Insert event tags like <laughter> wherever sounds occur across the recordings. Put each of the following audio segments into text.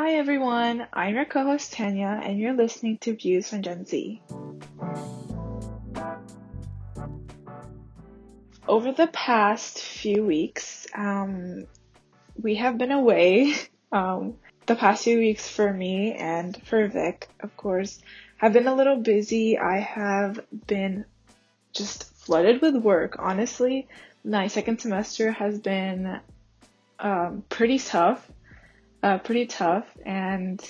Hi everyone, I'm your co-host Tanya and you're listening to Views from Gen Z. Over the past few weeks, um, we have been away. <laughs> Um, the past few weeks for me and for Vic, of course, have been a little busy. I have been just flooded with work, honestly. My second semester has been um, pretty tough uh, pretty tough. And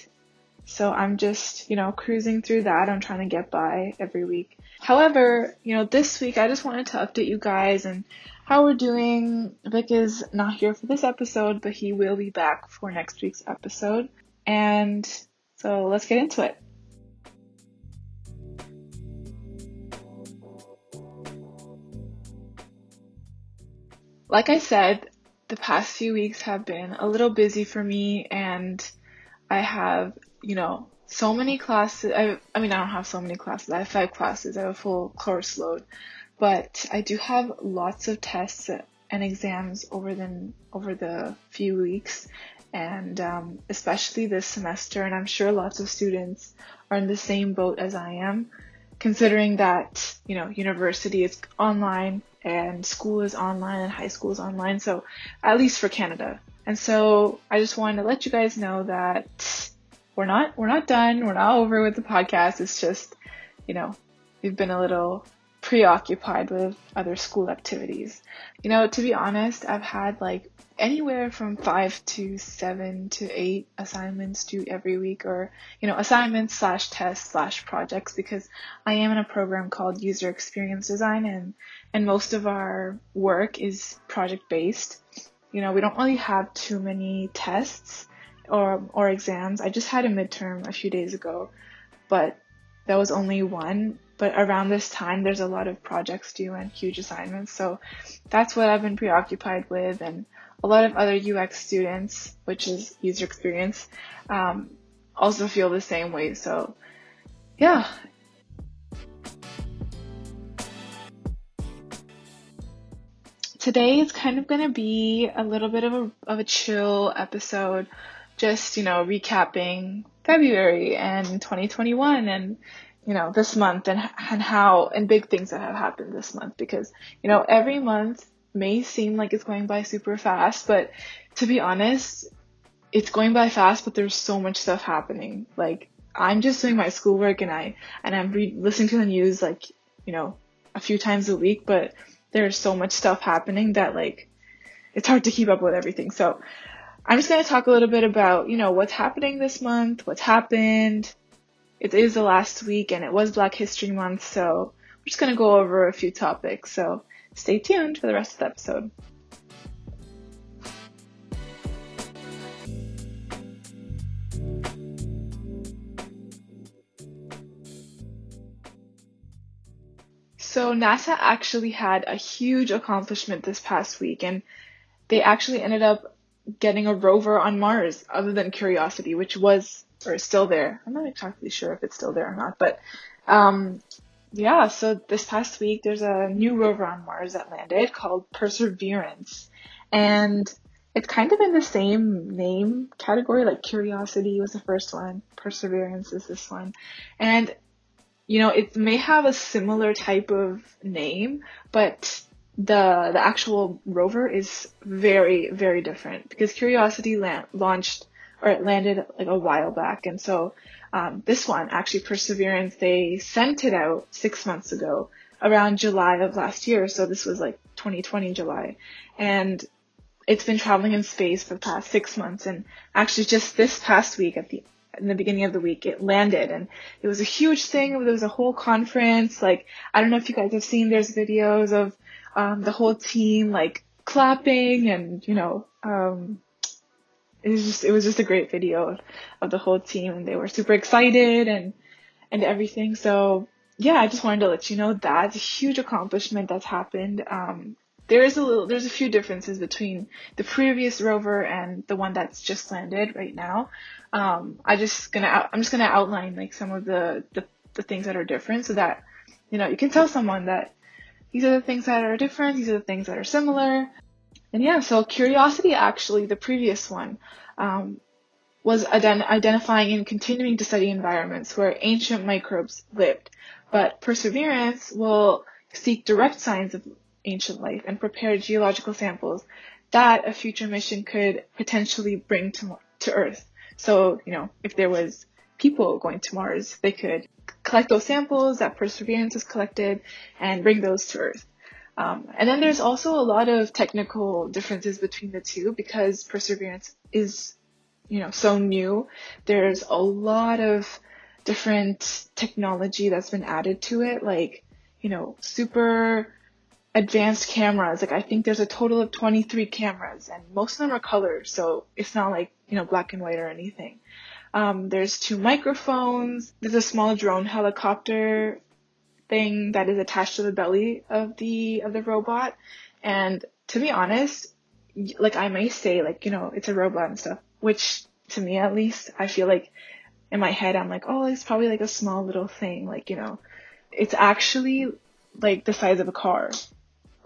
so I'm just, you know, cruising through that. I'm trying to get by every week. However, you know, this week I just wanted to update you guys and how we're doing. Vic is not here for this episode, but he will be back for next week's episode. And so let's get into it. Like I said, the past few weeks have been a little busy for me and I have, you know, so many classes. I, I mean, I don't have so many classes. I have five classes. I have a full course load, but I do have lots of tests and exams over the over the few weeks, and um, especially this semester. And I'm sure lots of students are in the same boat as I am, considering that you know university is online and school is online and high school is online. So at least for Canada. And so I just wanted to let you guys know that we're not we're not done. We're not over with the podcast. It's just, you know, we've been a little preoccupied with other school activities. You know, to be honest, I've had like anywhere from five to seven to eight assignments due every week or, you know, assignments slash tests slash projects because I am in a program called user experience design and, and most of our work is project based. You know, we don't really have too many tests or, or exams. I just had a midterm a few days ago, but that was only one but around this time there's a lot of projects due and huge assignments. So that's what i've been preoccupied with and a lot of other ux students which is user experience um, also feel the same way. So yeah. Today is kind of going to be a little bit of a, of a chill episode just you know recapping february and 2021 and you know, this month and, and how, and big things that have happened this month because, you know, every month may seem like it's going by super fast, but to be honest, it's going by fast, but there's so much stuff happening. Like, I'm just doing my schoolwork and I, and I'm re- listening to the news like, you know, a few times a week, but there's so much stuff happening that like, it's hard to keep up with everything. So, I'm just going to talk a little bit about, you know, what's happening this month, what's happened, it is the last week and it was Black History Month, so we're just going to go over a few topics. So stay tuned for the rest of the episode. So NASA actually had a huge accomplishment this past week and they actually ended up getting a rover on Mars other than Curiosity, which was or is still there. I'm not exactly sure if it's still there or not, but um, yeah. So this past week, there's a new rover on Mars that landed called Perseverance, and it's kind of in the same name category. Like Curiosity was the first one, Perseverance is this one, and you know it may have a similar type of name, but the the actual rover is very very different because Curiosity la- launched or it landed like a while back. And so um, this one, actually Perseverance, they sent it out six months ago around July of last year. So this was like 2020 July. And it's been traveling in space for the past six months. And actually just this past week at the in the beginning of the week, it landed and it was a huge thing. There was a whole conference. Like, I don't know if you guys have seen, there's videos of, um, the whole team like clapping and, you know, um, it was just it was just a great video of, of the whole team and they were super excited and and everything. So yeah, I just wanted to let you know that's a huge accomplishment that's happened. Um, there is a little, there's a few differences between the previous rover and the one that's just landed right now. Um, I just gonna, I'm just gonna outline like some of the, the, the things that are different so that, you know, you can tell someone that these are the things that are different, these are the things that are similar. And yeah, so Curiosity actually, the previous one, um, was ident- identifying and continuing to study environments where ancient microbes lived. But Perseverance will seek direct signs of ancient life and prepare geological samples that a future mission could potentially bring to, to Earth. So, you know, if there was people going to Mars, they could collect those samples that Perseverance has collected and bring those to Earth. Um, and then there's also a lot of technical differences between the two because Perseverance is, you know, so new. There's a lot of different technology that's been added to it, like, you know, super advanced cameras. Like I think there's a total of 23 cameras and most of them are color. So it's not like, you know, black and white or anything. Um, there's two microphones. There's a small drone helicopter thing that is attached to the belly of the, of the robot. And to be honest, like I may say like, you know, it's a robot and stuff, which to me at least, I feel like in my head, I'm like, oh, it's probably like a small little thing. Like, you know, it's actually like the size of a car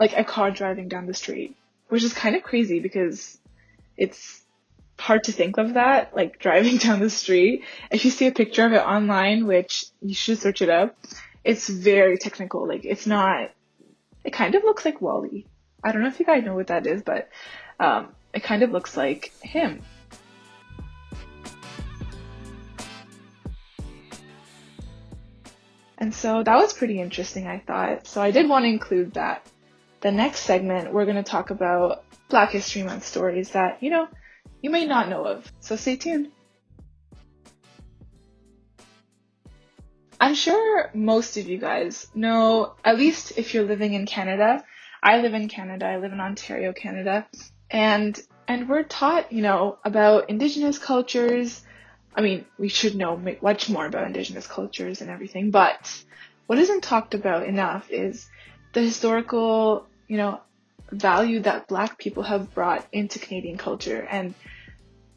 like a car driving down the street, which is kind of crazy because it's hard to think of that, like driving <laughs> down the street. If you see a picture of it online, which you should search it up, it's very technical. Like it's not, it kind of looks like WALL-E. I don't know if you guys know what that is, but um, it kind of looks like him. And so that was pretty interesting, I thought. So I did want to include that the next segment, we're going to talk about Black History Month stories that, you know, you may not know of. So stay tuned. I'm sure most of you guys know, at least if you're living in Canada. I live in Canada. I live in Ontario, Canada. And, and we're taught, you know, about indigenous cultures. I mean, we should know much more about indigenous cultures and everything, but what isn't talked about enough is the historical you know, value that black people have brought into Canadian culture and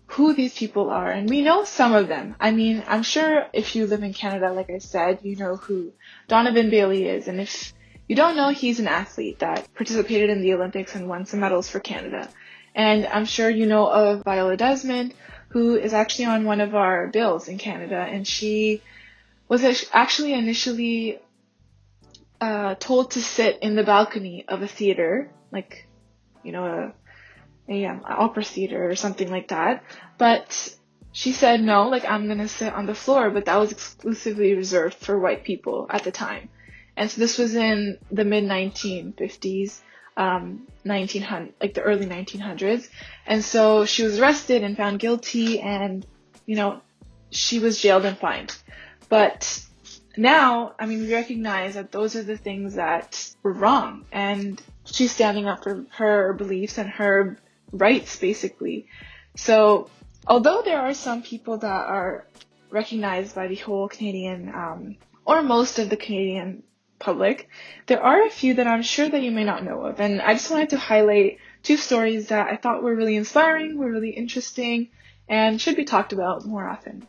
who these people are. And we know some of them. I mean, I'm sure if you live in Canada, like I said, you know who Donovan Bailey is. And if you don't know, he's an athlete that participated in the Olympics and won some medals for Canada. And I'm sure you know of Viola Desmond, who is actually on one of our bills in Canada. And she was actually initially uh, told to sit in the balcony of a theater, like, you know, a, a um, opera theater or something like that. But she said no, like I'm gonna sit on the floor, but that was exclusively reserved for white people at the time. And so this was in the mid 1950s, um, 1900, like the early 1900s. And so she was arrested and found guilty and, you know, she was jailed and fined. But now, I mean, we recognize that those are the things that were wrong, and she's standing up for her beliefs and her rights, basically. So, although there are some people that are recognized by the whole Canadian, um, or most of the Canadian public, there are a few that I'm sure that you may not know of. And I just wanted to highlight two stories that I thought were really inspiring, were really interesting, and should be talked about more often.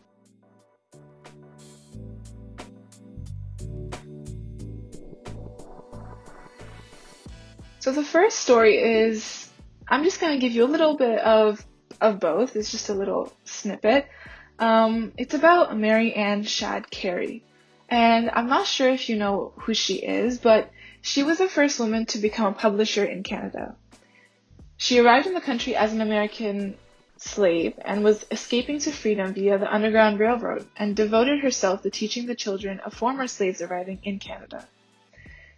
So the first story is I'm just gonna give you a little bit of of both. It's just a little snippet. Um, it's about Mary Ann Shadd Cary, and I'm not sure if you know who she is, but she was the first woman to become a publisher in Canada. She arrived in the country as an American slave and was escaping to freedom via the Underground Railroad and devoted herself to teaching the children of former slaves arriving in Canada.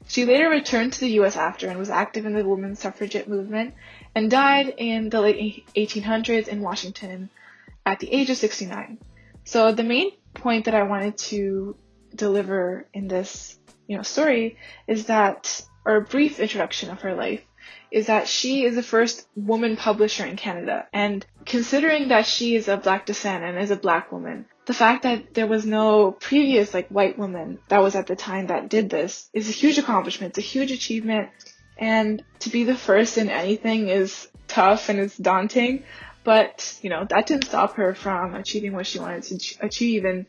She later returned to the US after and was active in the women's suffragette movement and died in the late 1800s in Washington at the age of 69. So the main point that I wanted to deliver in this, you know, story is that, or a brief introduction of her life, is that she is the first woman publisher in Canada. And considering that she is of black descent and is a black woman, the fact that there was no previous like white woman that was at the time that did this is a huge accomplishment. It's a huge achievement. And to be the first in anything is tough and it's daunting. But, you know, that didn't stop her from achieving what she wanted to achieve. And,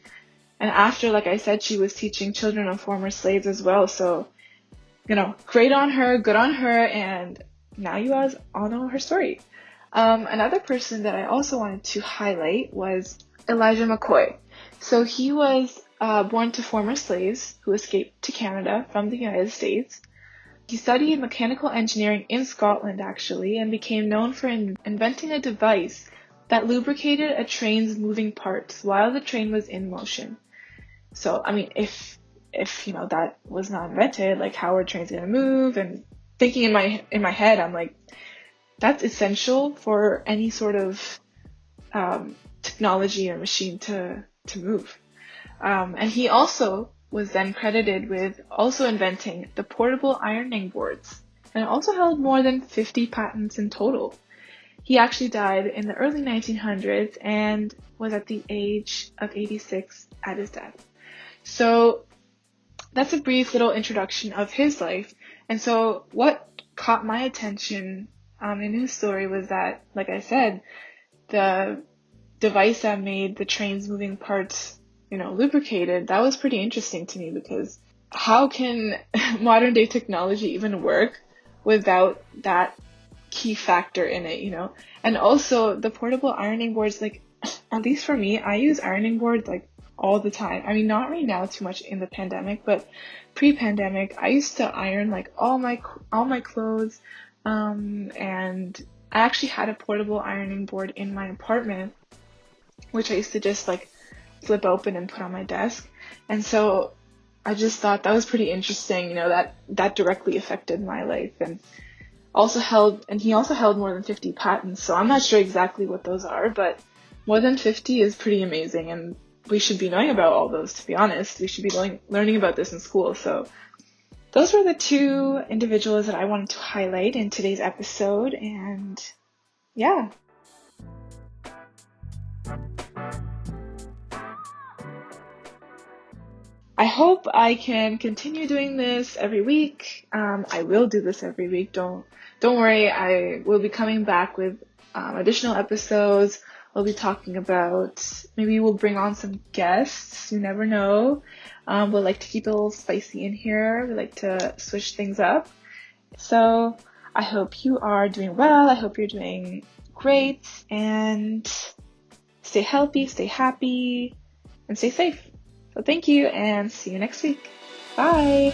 and after, like I said, she was teaching children of former slaves as well. So, you know, great on her, good on her. And now you guys all know her story. Um, another person that I also wanted to highlight was Elijah McCoy. So he was uh, born to former slaves who escaped to Canada from the United States. He studied mechanical engineering in Scotland actually and became known for in- inventing a device that lubricated a train's moving parts while the train was in motion. So, I mean, if if you know that was not invented, like how are trains gonna move? And thinking in my in my head, I'm like, that's essential for any sort of um, technology or machine to to move. Um, and he also was then credited with also inventing the portable ironing boards, and also held more than 50 patents in total. He actually died in the early 1900s and was at the age of 86 at his death. So that's a brief little introduction of his life. And so what caught my attention um, in his story was that, like I said, the device that made the train's moving parts, you know, lubricated, that was pretty interesting to me because how can <laughs> modern day technology even work without that key factor in it, you know? And also the portable ironing boards, like, <clears throat> at least for me, I use ironing boards like all the time. I mean, not right now too much in the pandemic, but pre-pandemic, I used to iron like all my all my clothes, um, and I actually had a portable ironing board in my apartment, which I used to just like flip open and put on my desk. And so I just thought that was pretty interesting, you know, that that directly affected my life and also held and he also held more than 50 patents. So I'm not sure exactly what those are, but more than 50 is pretty amazing and we should be knowing about all those, to be honest. We should be learning, learning about this in school. So those were the two individuals that I wanted to highlight in today's episode. And yeah. I hope I can continue doing this every week. Um, I will do this every week. Don't don't worry. I will be coming back with um, additional episodes we'll be talking about maybe we'll bring on some guests. You never know. Um, we like to keep it a little spicy in here. We like to switch things up. So I hope you are doing well. I hope you're doing great and stay healthy, stay happy, and stay safe. So thank you and see you next week. Bye.